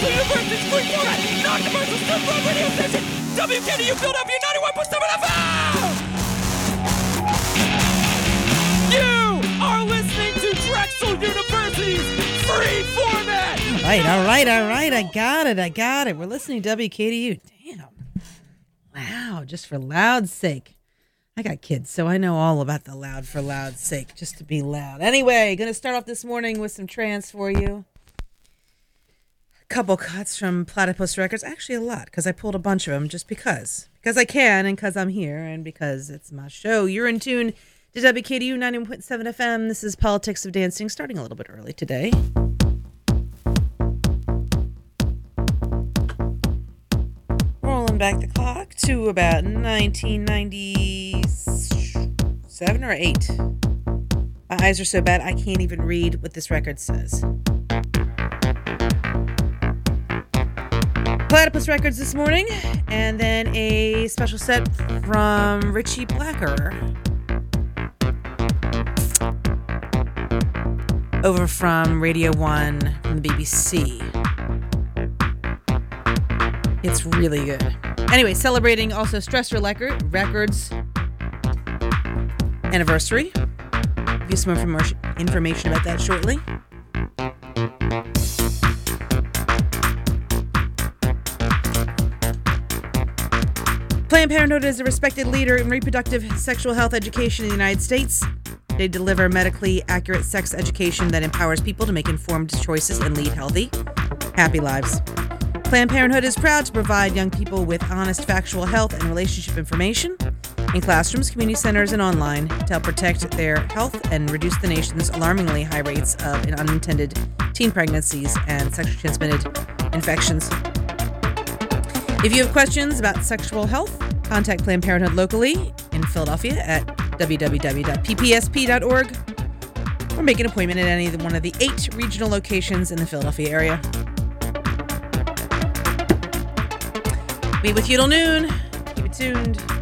Drexel University's free format, non-commercial student radio station, WKDU Philadelphia 91.7 FM! You are listening to Drexel University's free format! All right, all right, all right. I got it. I got it. We're listening to WKDU. Damn. Wow, just for loud's sake. I got kids, so I know all about the loud for loud's sake, just to be loud. Anyway, gonna start off this morning with some trance for you. Couple cuts from Platipus Records, actually a lot, because I pulled a bunch of them just because. Because I can, and because I'm here, and because it's my show. You're in tune to WKDU 91.7 FM. This is Politics of Dancing, starting a little bit early today. Rolling back the clock to about 1997 or 8. My eyes are so bad I can't even read what this record says. Platipus Records this morning, and then a special set from Richie Blacker. Over from Radio 1 from the BBC. It's really good. Anyway, celebrating also Stressor Record, Records anniversary. Give you some information information about that shortly. Planned Parenthood is a respected leader in reproductive sexual health education in the United States. They deliver medically accurate sex education that empowers people to make informed choices and lead healthy, happy lives. Planned Parenthood is proud to provide young people with honest, factual health and relationship information in classrooms, community centers, and online to help protect their health and reduce the nation's alarmingly high rates of unintended teen pregnancies and sexually transmitted infections. If you have questions about sexual health, contact Planned Parenthood locally in Philadelphia at www.ppsp.org or make an appointment at any one of the eight regional locations in the Philadelphia area. Meet with you till noon. Keep it tuned.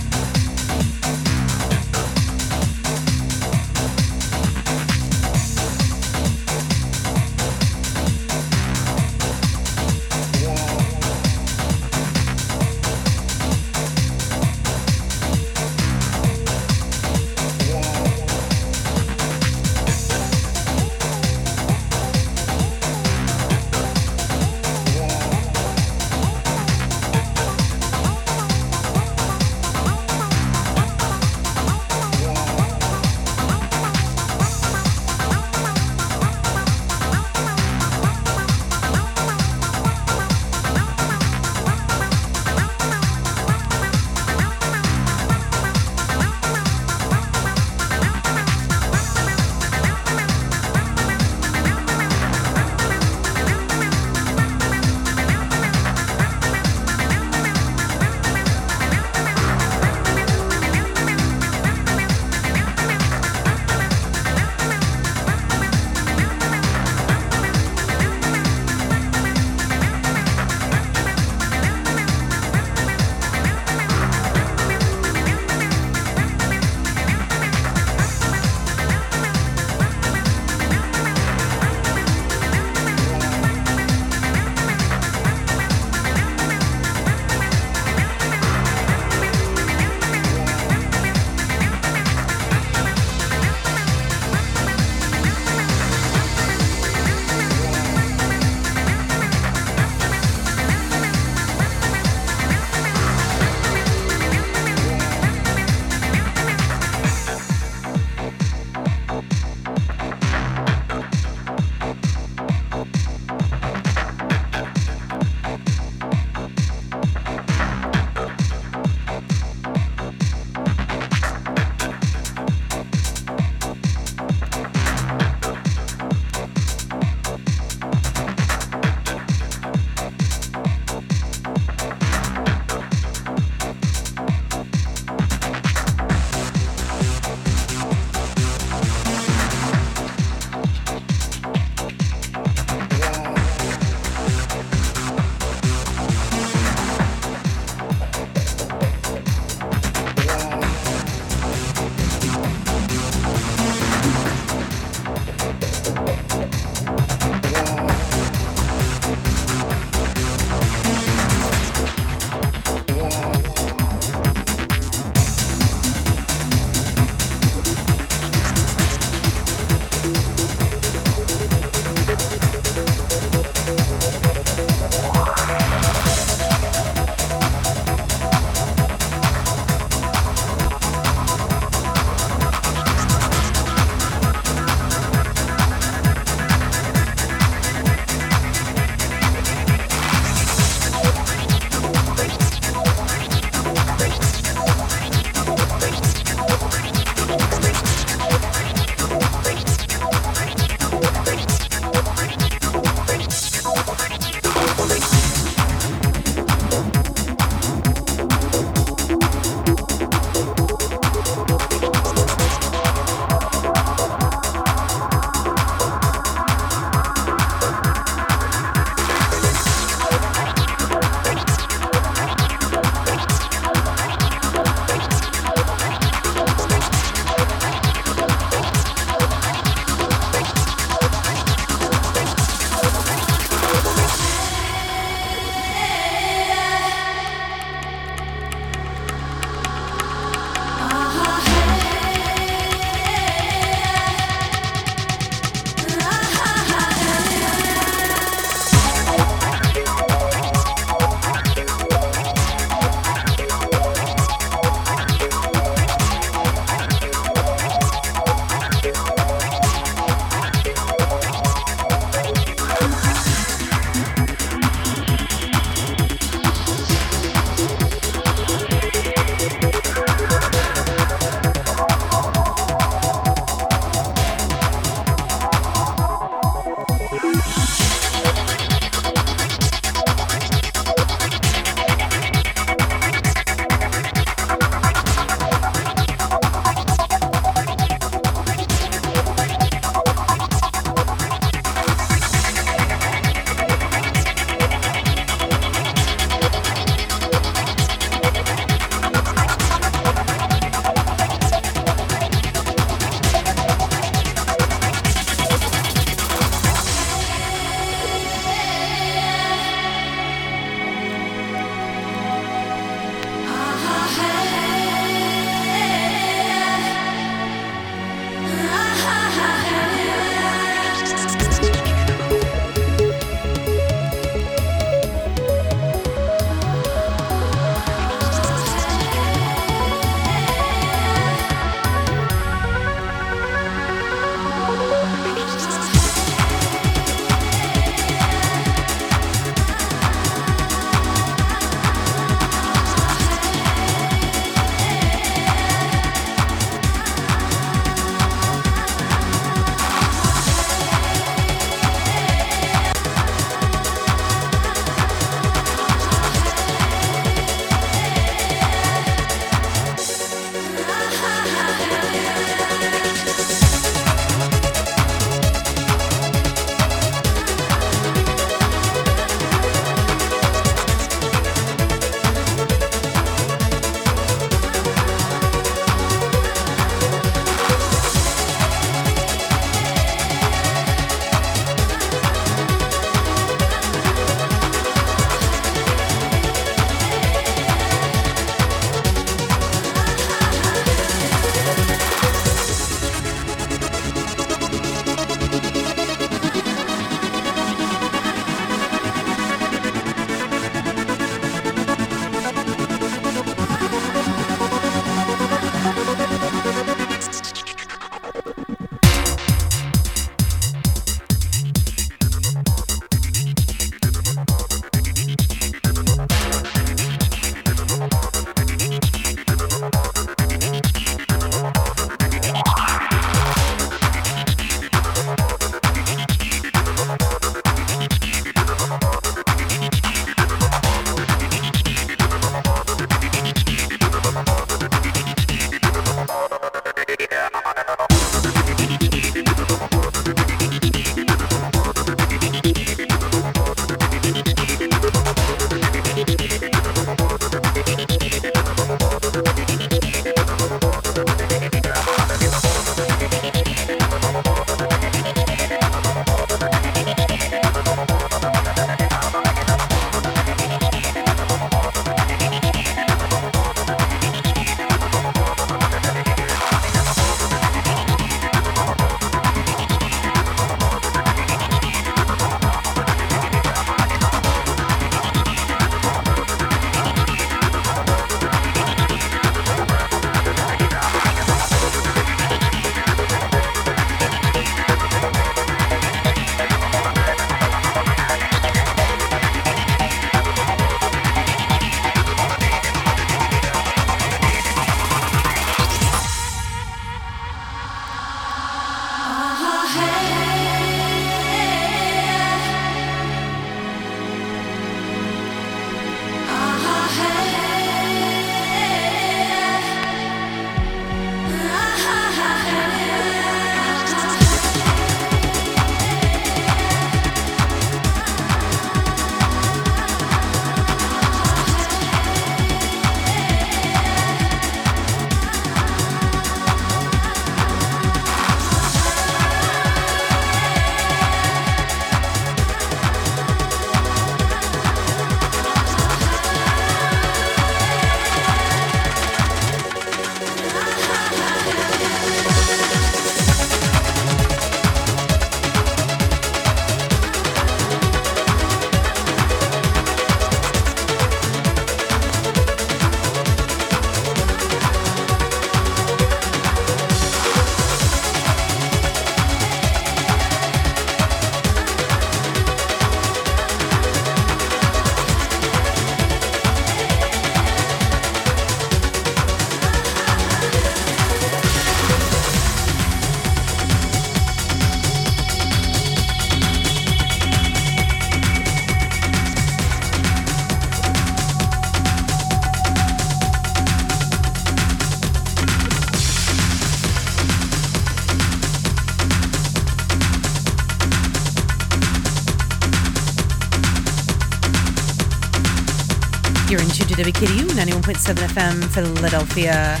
101.7 FM, Philadelphia.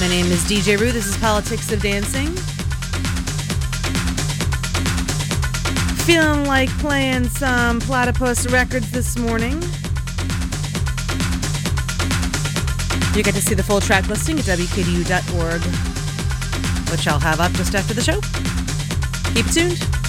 My name is DJ Roo. This is Politics of Dancing. Feeling like playing some Platipus records this morning. You get to see the full track listing at WKDU.org, which I'll have up just after the show. Keep tuned.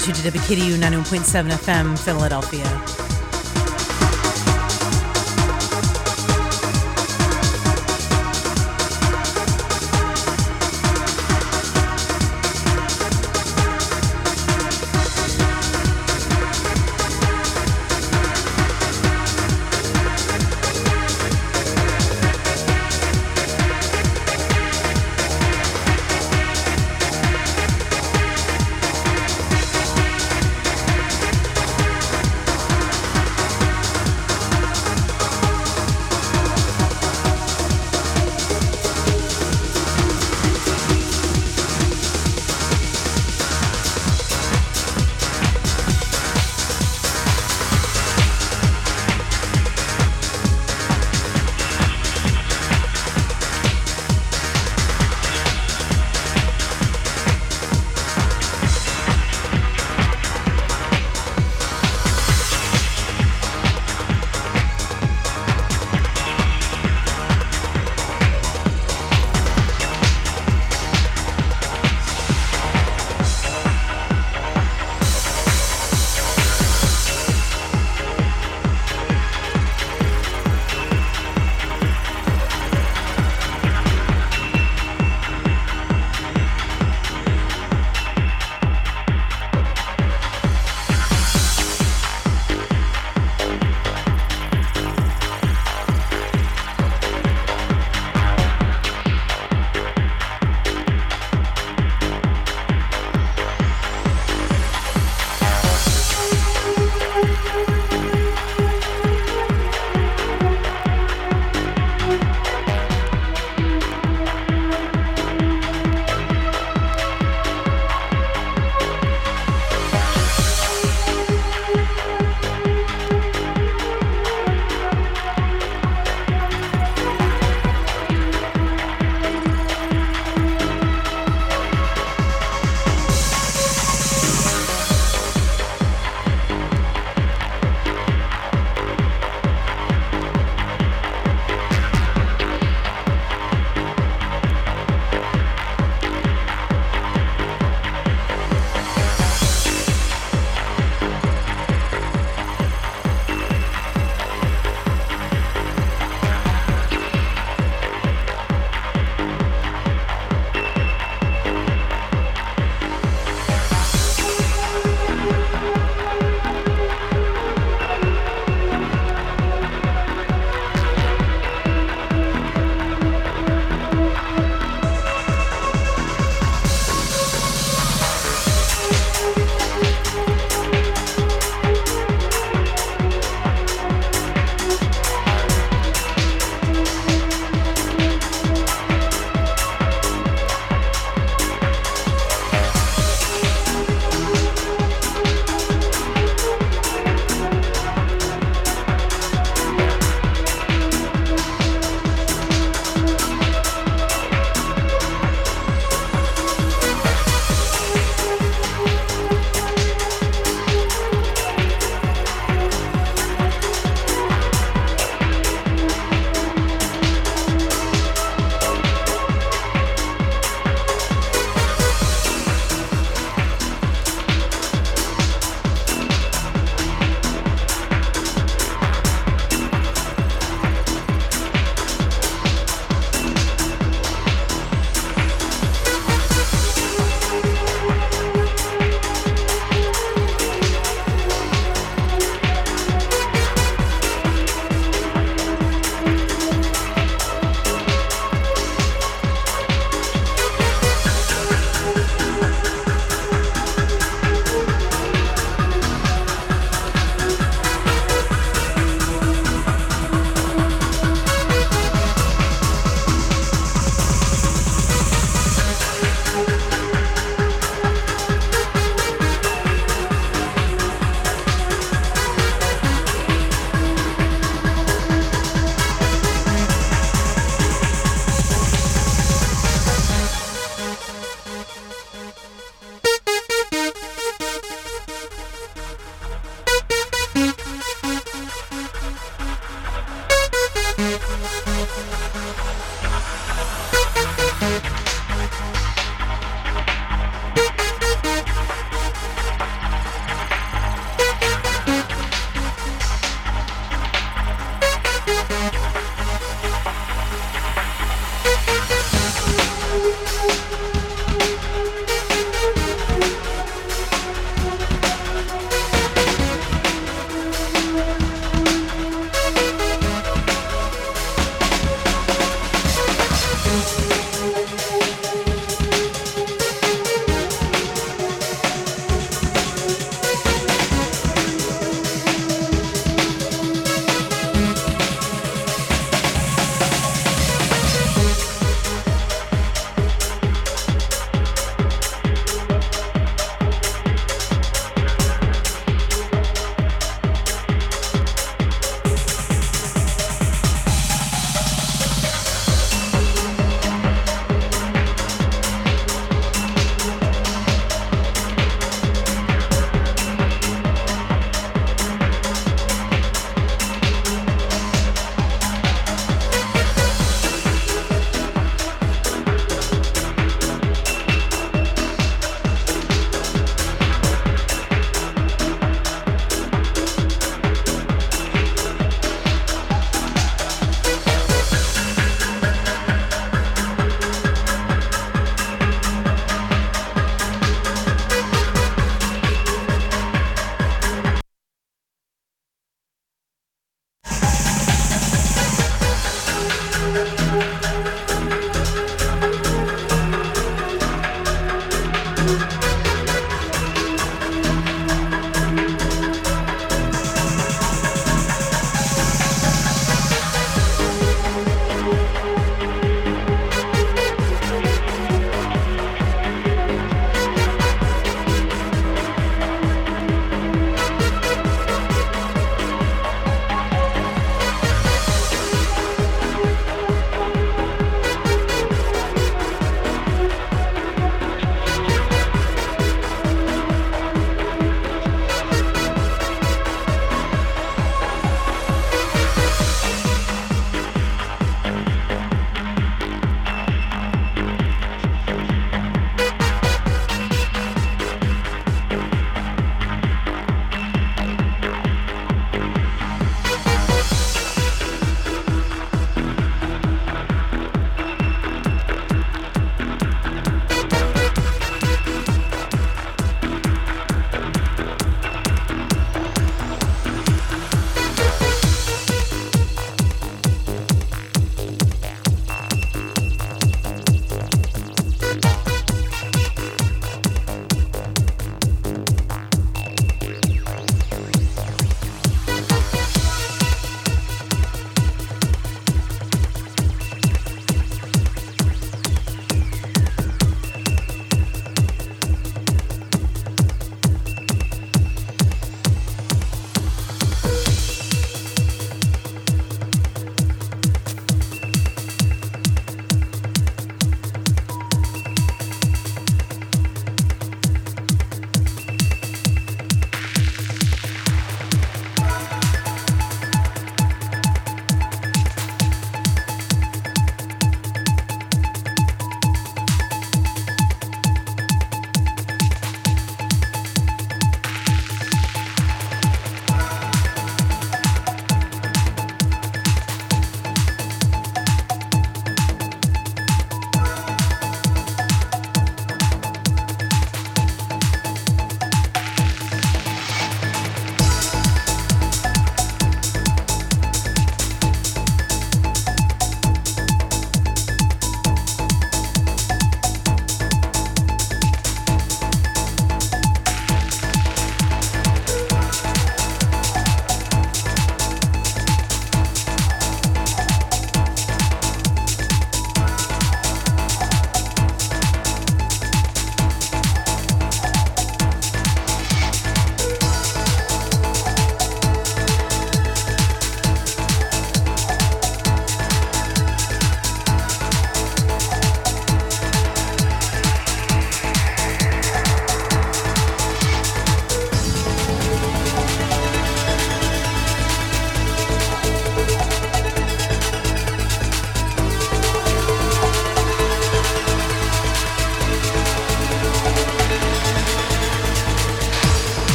You're in tune to WKDU 91.7 FM, Philadelphia.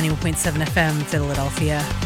91.7 FM, Philadelphia.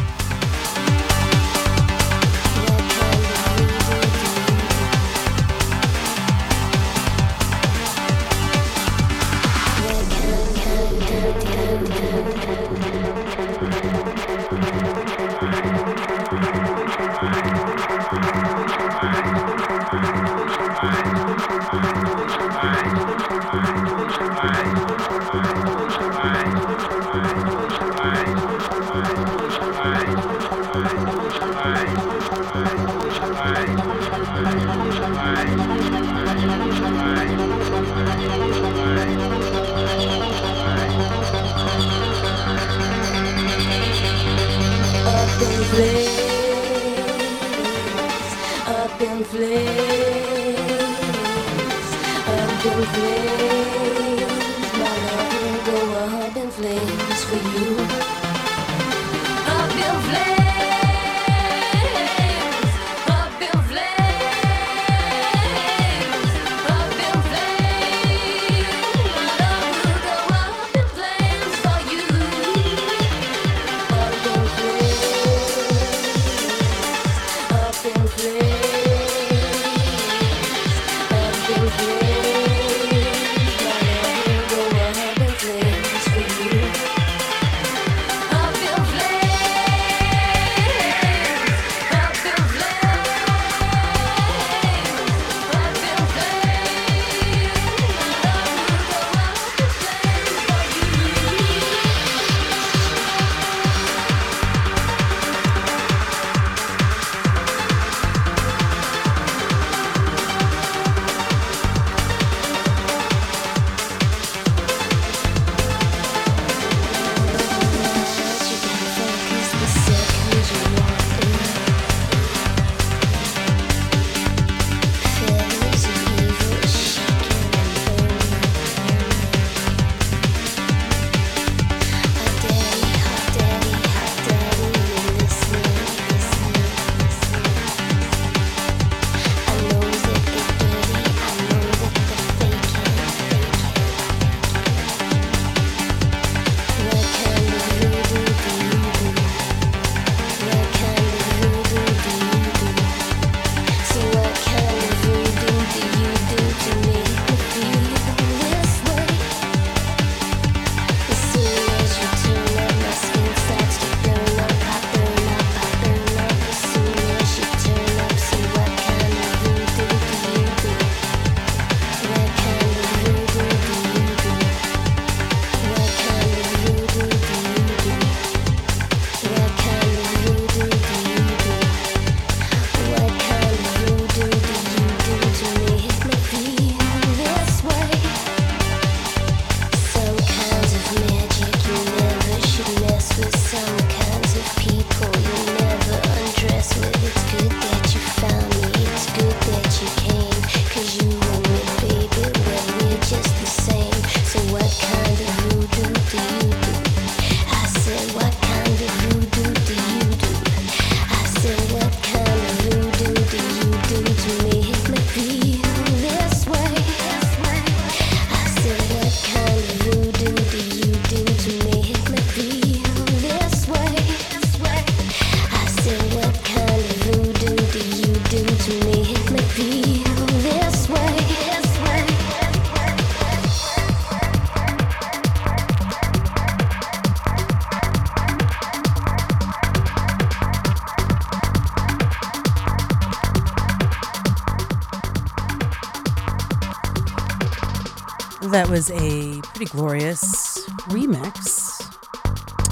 Was a pretty glorious remix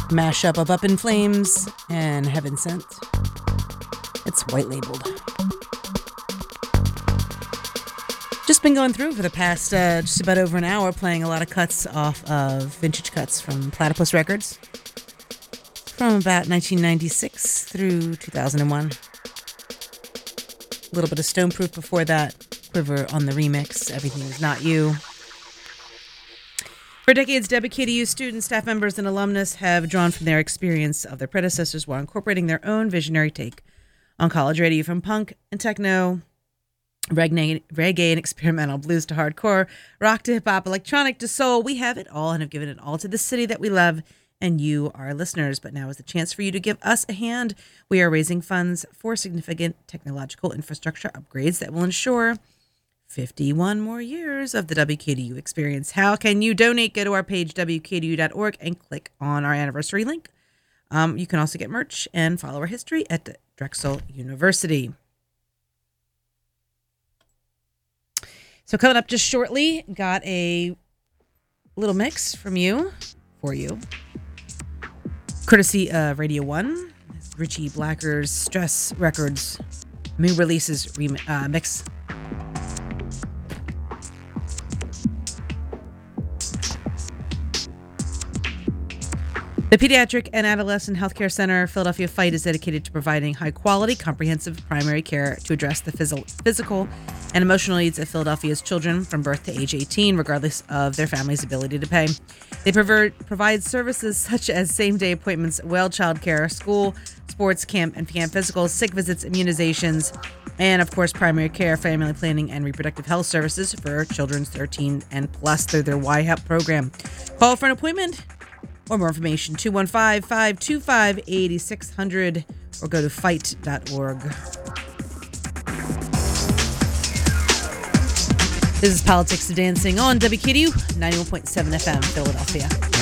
mashup of Up in Flames and Heaven Sent. It's white labeled. Just been going through for the past uh, just about over an hour, playing a lot of cuts off of vintage cuts from Platipus Records from about 1996 through 2001. A little bit of Stoneproof before that, Quiver on the remix, Everything Is Not You. For decades, WKDU students, staff members, and alumnus have drawn from their experience of their predecessors while incorporating their own visionary take on college radio from punk and techno, reggae, reggae and experimental blues to hardcore, rock to hip hop, electronic to soul. We have it all and have given it all to the city that we love and you, our listeners. But now is the chance for you to give us a hand. We are raising funds for significant technological infrastructure upgrades that will ensure 51 more years of the WKDU experience. How can you donate? Go to our page, wkdu.org, and click on our anniversary link. Um, you can also get merch and follow our history at Drexel University. So, coming up just shortly, got a little mix from you for you, courtesy of Radio One, Richie Blacker's Stress Records new releases rem- uh, mix. The Pediatric and Adolescent Healthcare Center Philadelphia Fight is dedicated to providing high quality, comprehensive primary care to address the phys- physical and emotional needs of Philadelphia's children from birth to age 18, regardless of their family's ability to pay. They provide services such as same day appointments, well child care, school, sports, camp, and camp physicals, sick visits, immunizations, and of course, primary care, family planning, and reproductive health services for children 13 and plus through their YHEP program. Call for an appointment or more information 215 525 8600 or go to fight.org. This is Politics to Dancing on WKDU 91.7 FM, Philadelphia.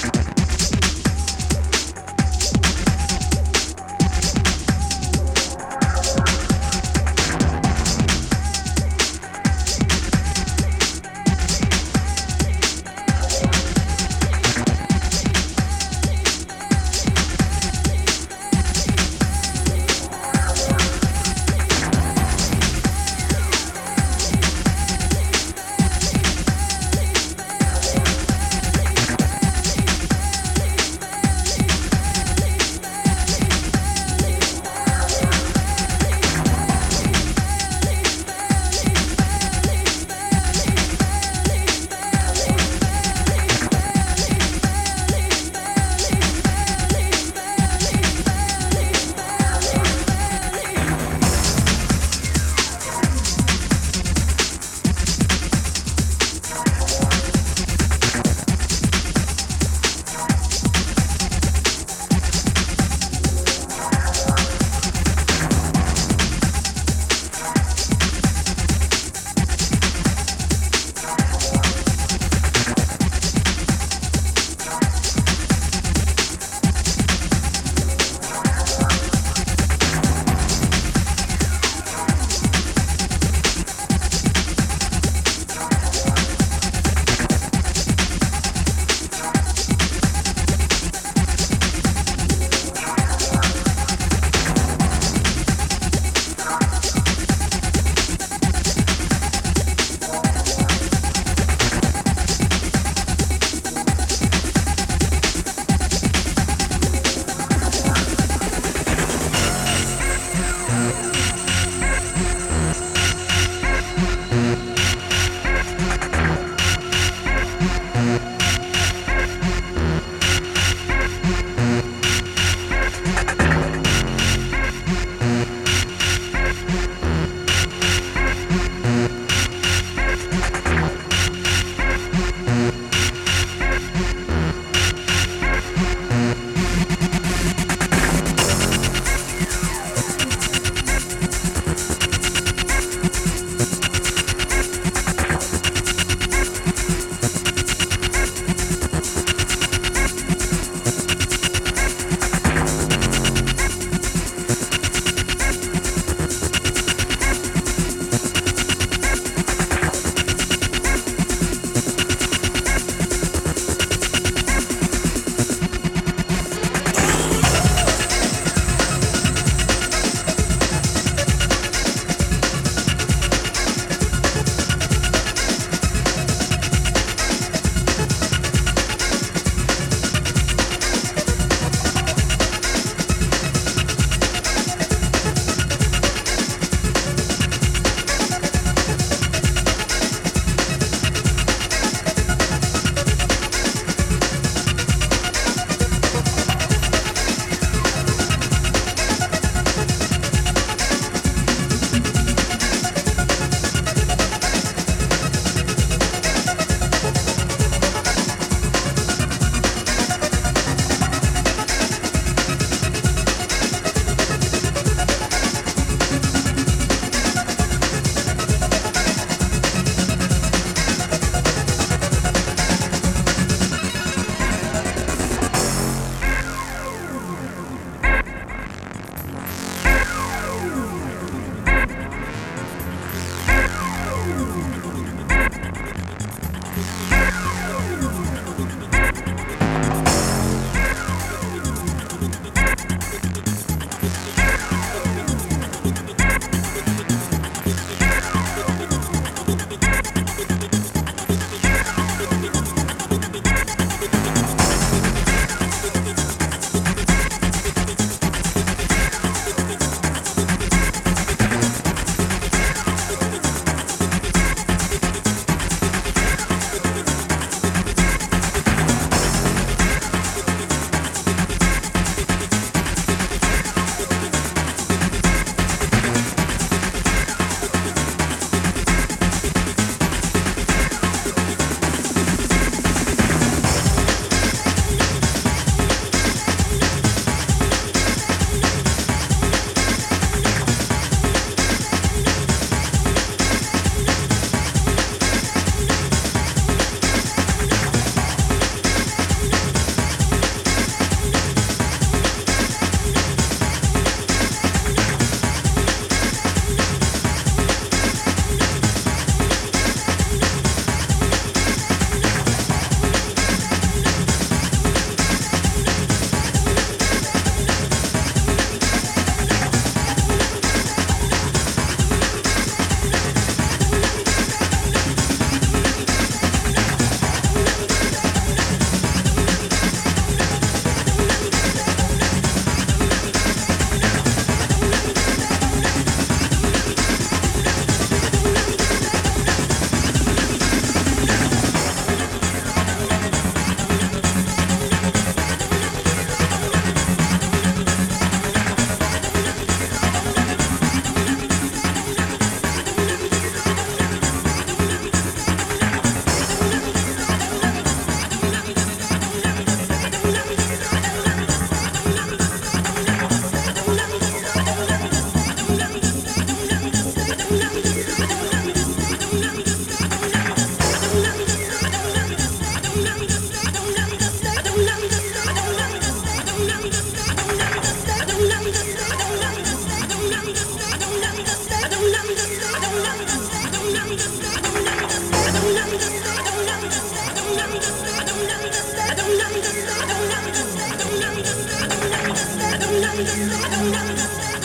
understand, don't understand.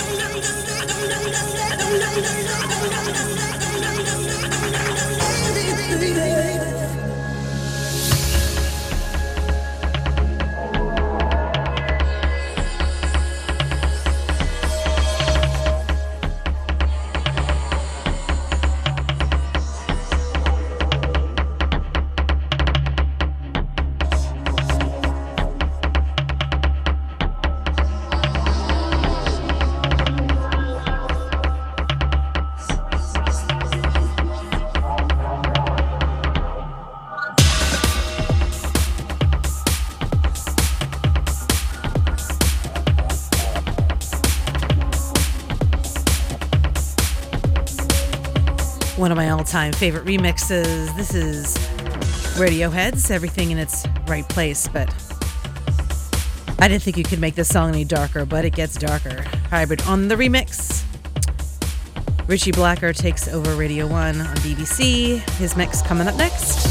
Time favorite remixes. This is Radiohead's Everything in Its Right Place, but I didn't think you could make this song any darker, but it gets darker. Hybrid on the remix. Richie Blacker takes over Radio 1 on BBC. His mix coming up next.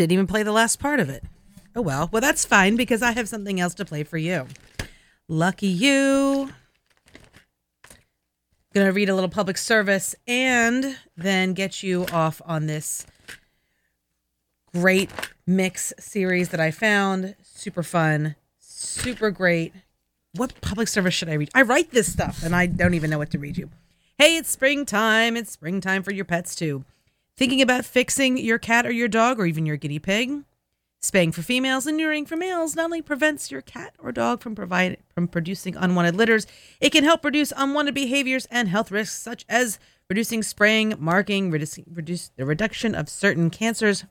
Didn't even play the last part of it. Oh well. Well, that's fine because I have something else to play for you. Lucky you. Gonna read a little public service and then get you off on this great mix series that I found. Super fun, super great. What public service should I read? I write this stuff and I don't even know what to read you. Hey, it's springtime. It's springtime for your pets too. Thinking about fixing your cat or your dog or even your guinea pig? Spaying for females and neutering for males not only prevents your cat or dog from provide, from producing unwanted litters, it can help reduce unwanted behaviors and health risks such as reducing spraying, marking, reducing reduce the reduction of certain cancers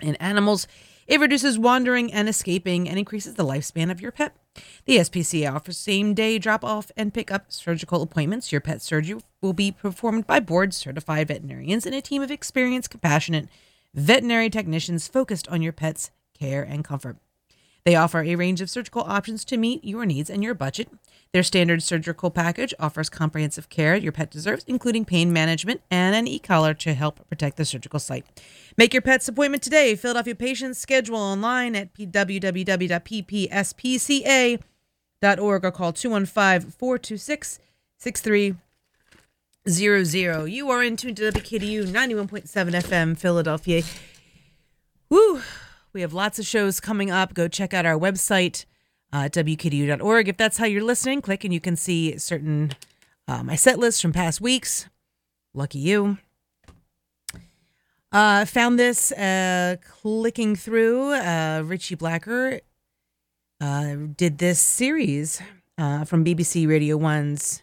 in animals. It reduces wandering and escaping and increases the lifespan of your pet. The SPCA offers same day drop off and pick up surgical appointments. Your pet surgery will be performed by board certified veterinarians and a team of experienced, compassionate veterinary technicians focused on your pet's care and comfort. They offer a range of surgical options to meet your needs and your budget. Their standard surgical package offers comprehensive care your pet deserves, including pain management and an e collar to help protect the surgical site. Make your pet's appointment today. Philadelphia patients schedule online at www.ppspca.org or call 215 426 6300. You are in tune to WKDU 91.7 FM Philadelphia. Woo! We have lots of shows coming up. Go check out our website, uh, wkdu.org. If that's how you're listening, click and you can see certain uh, my set list from past weeks. Lucky you. Uh, found this uh, clicking through. Uh, Richie Blacker uh, did this series uh, from BBC Radio One's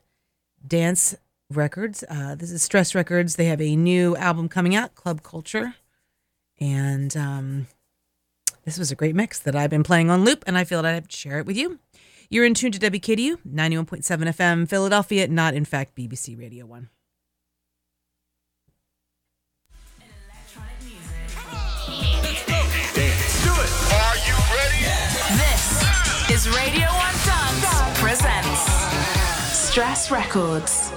Dance Records. Uh, this is Stress Records. They have a new album coming out, Club Culture, and um, this was a great mix that I've been playing on loop, and I feel that I have to share it with you. You're in tune to WKDU 91.7 FM, Philadelphia, not in fact BBC Radio 1. Are you ready? This is Radio One Dance presents Stress Records.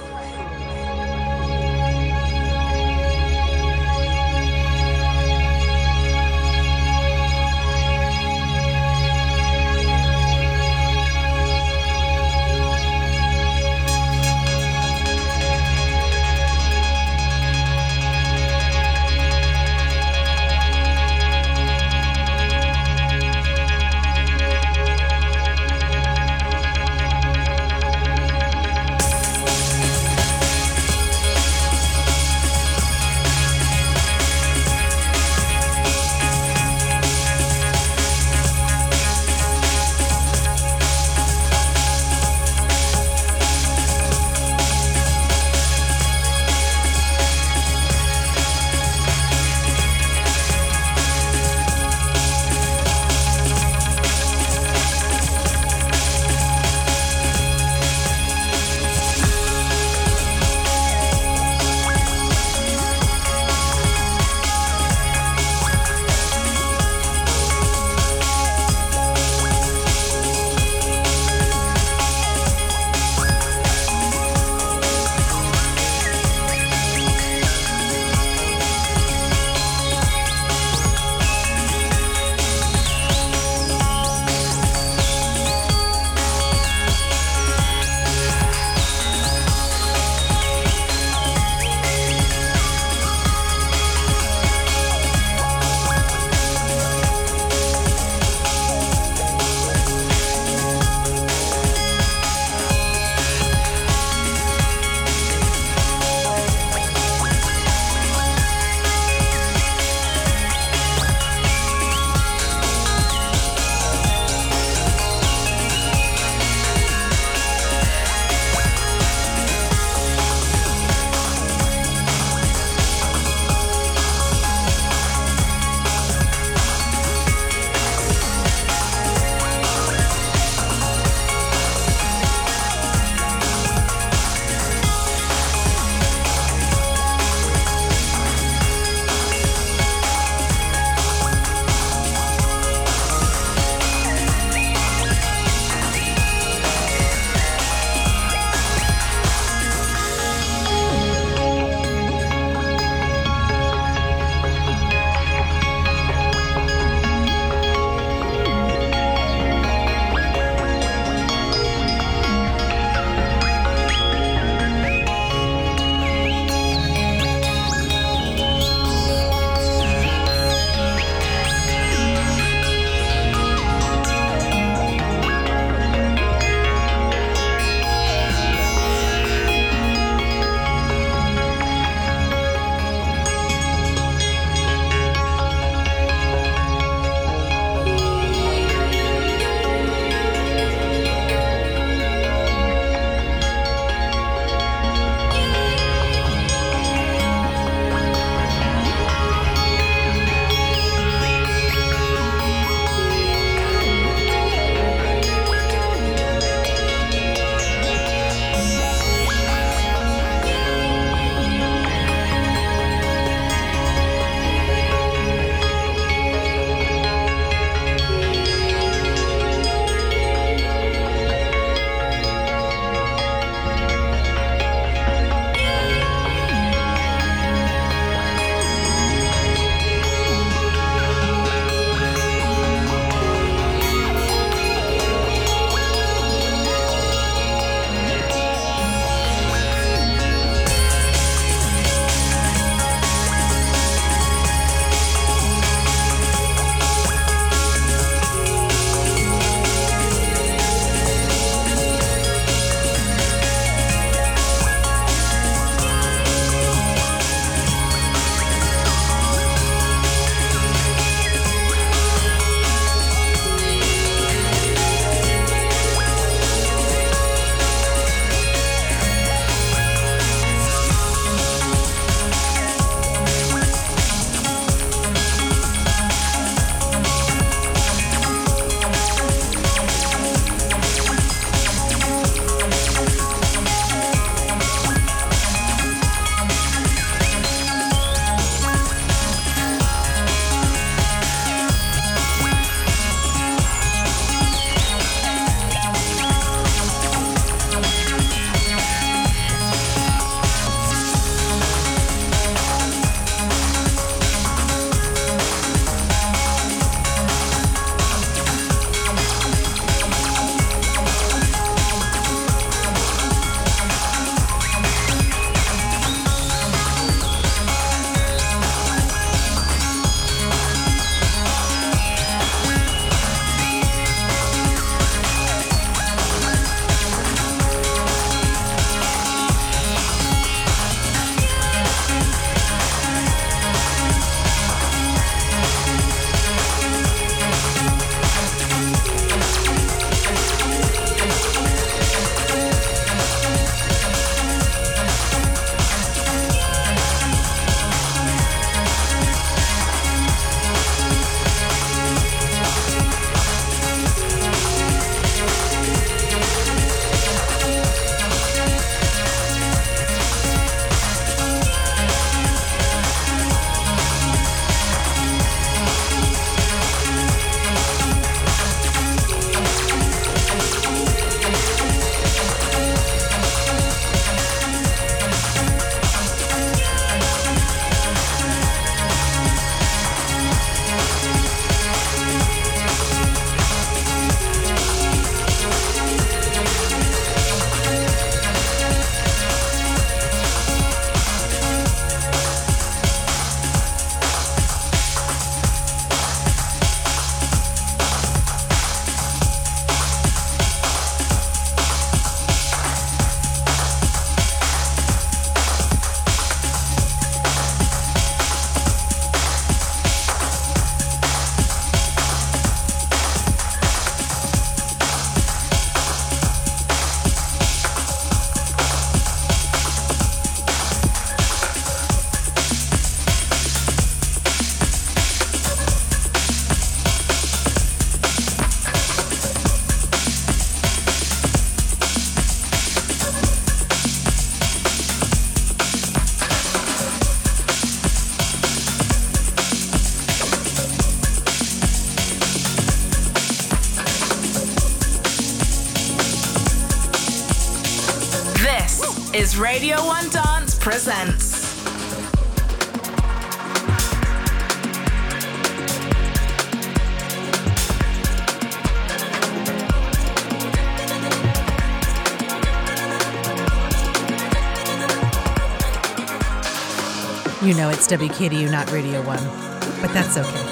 Radio 1 Dance Presents. You know it's WKDU, not Radio 1, but that's okay.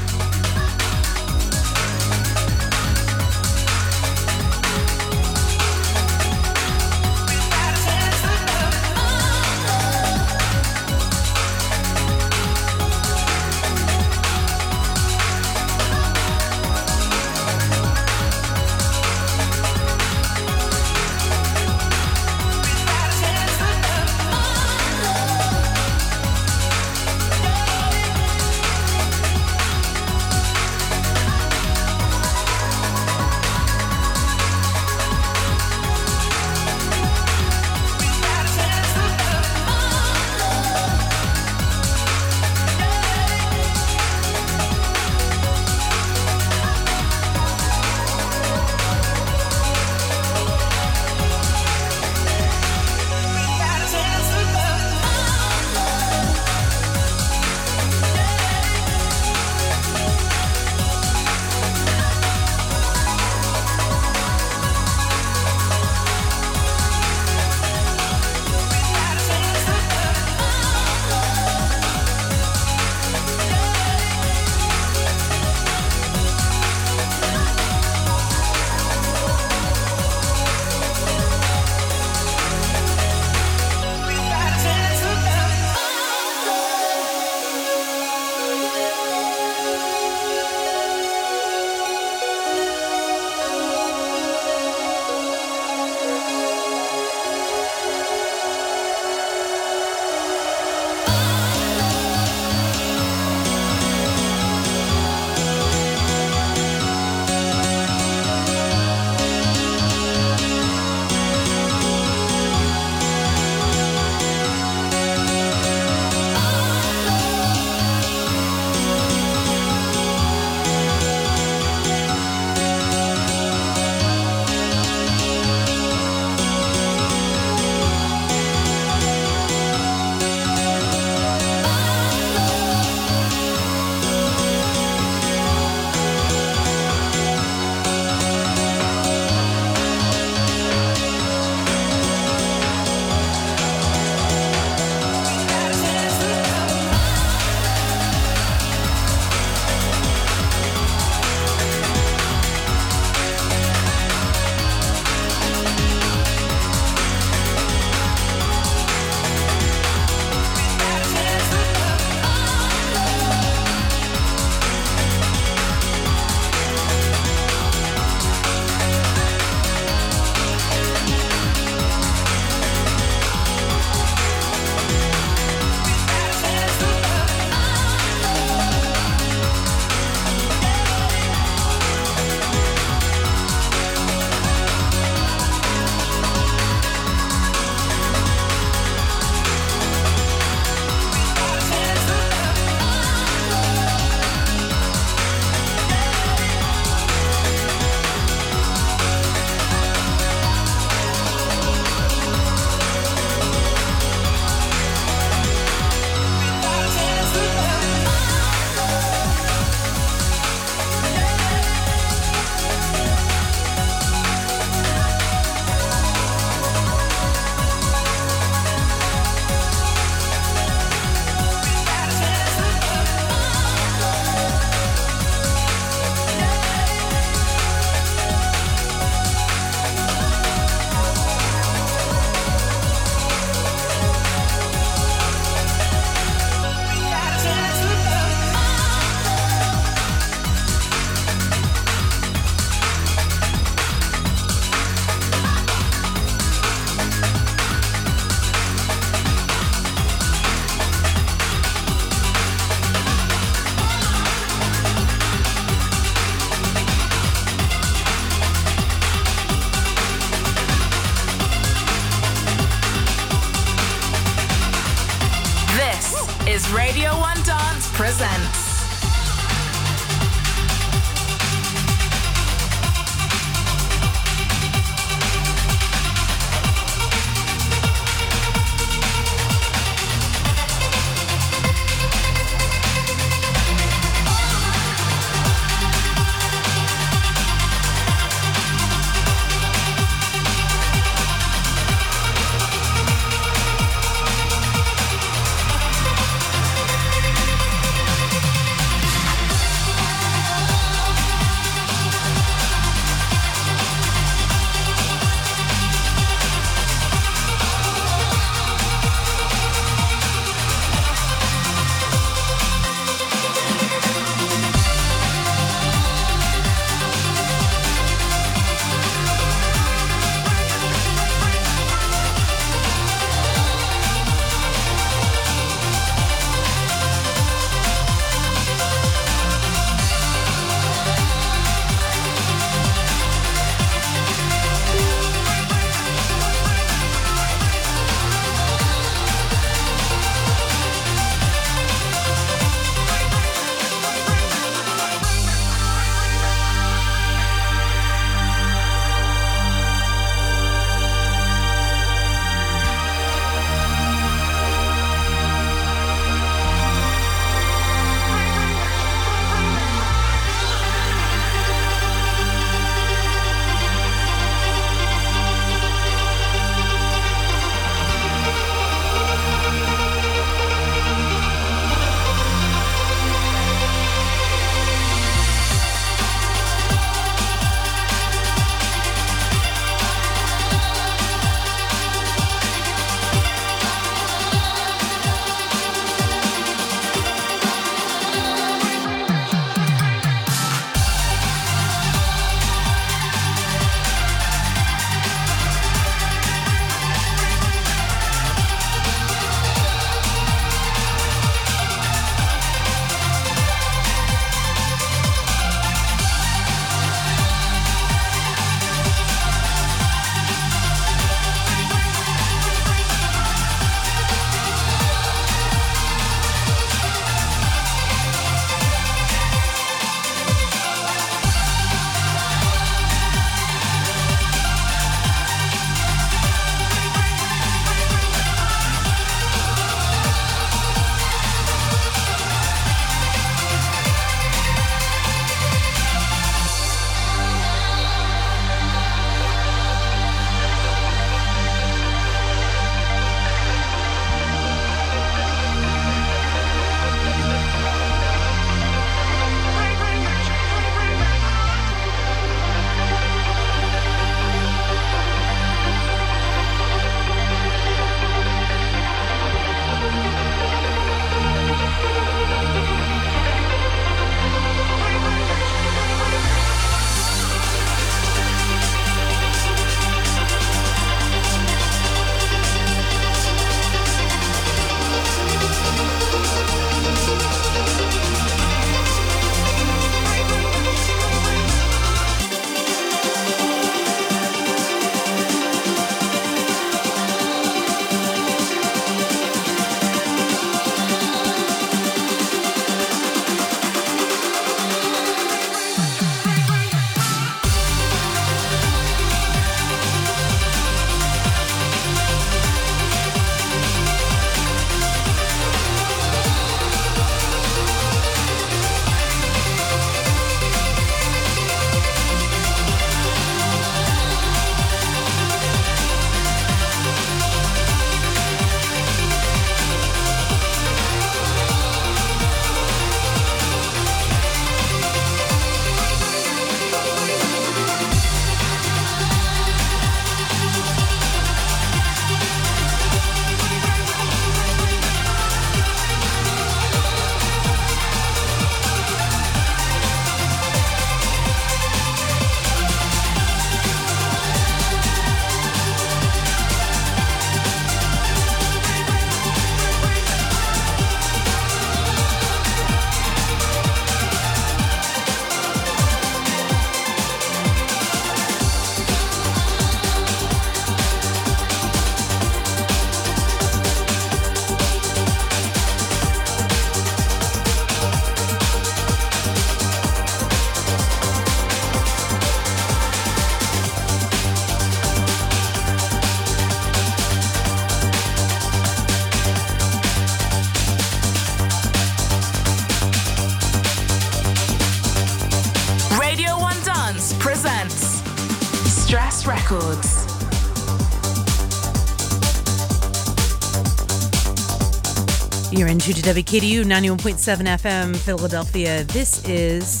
You're to WKDU 91.7 FM Philadelphia. This is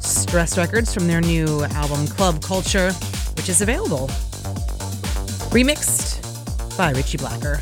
Stress Records from their new album Club Culture, which is available. Remixed by Richie Blacker.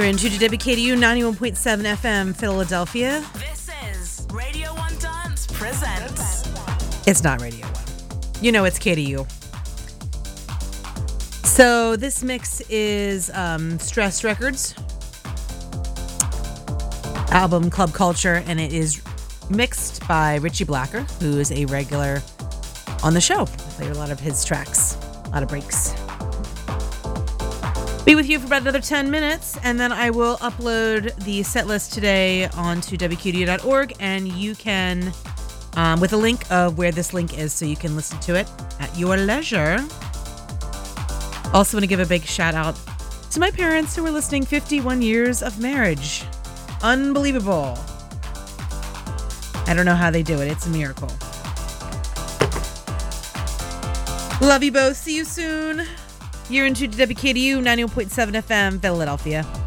You're in to WKDU 91.7 FM, Philadelphia. This is Radio 1 Dance Presents. It's not Radio 1. You know it's KDU. So this mix is um, Stress Records album Club Culture, and it is mixed by Richie Blacker, who is a regular on the show. I play a lot of his tracks, a lot of breaks. Be with you for about another 10 minutes, and then I will upload the set list today onto WKDU.org, and you can, um, with a link of where this link is, so you can listen to it at your leisure. Also, want to give a big shout out to my parents who were listening 51 years of marriage. Unbelievable. I don't know how they do it, it's a miracle. Love you both. See you soon. You're in into WKDU 91.7 FM, Philadelphia.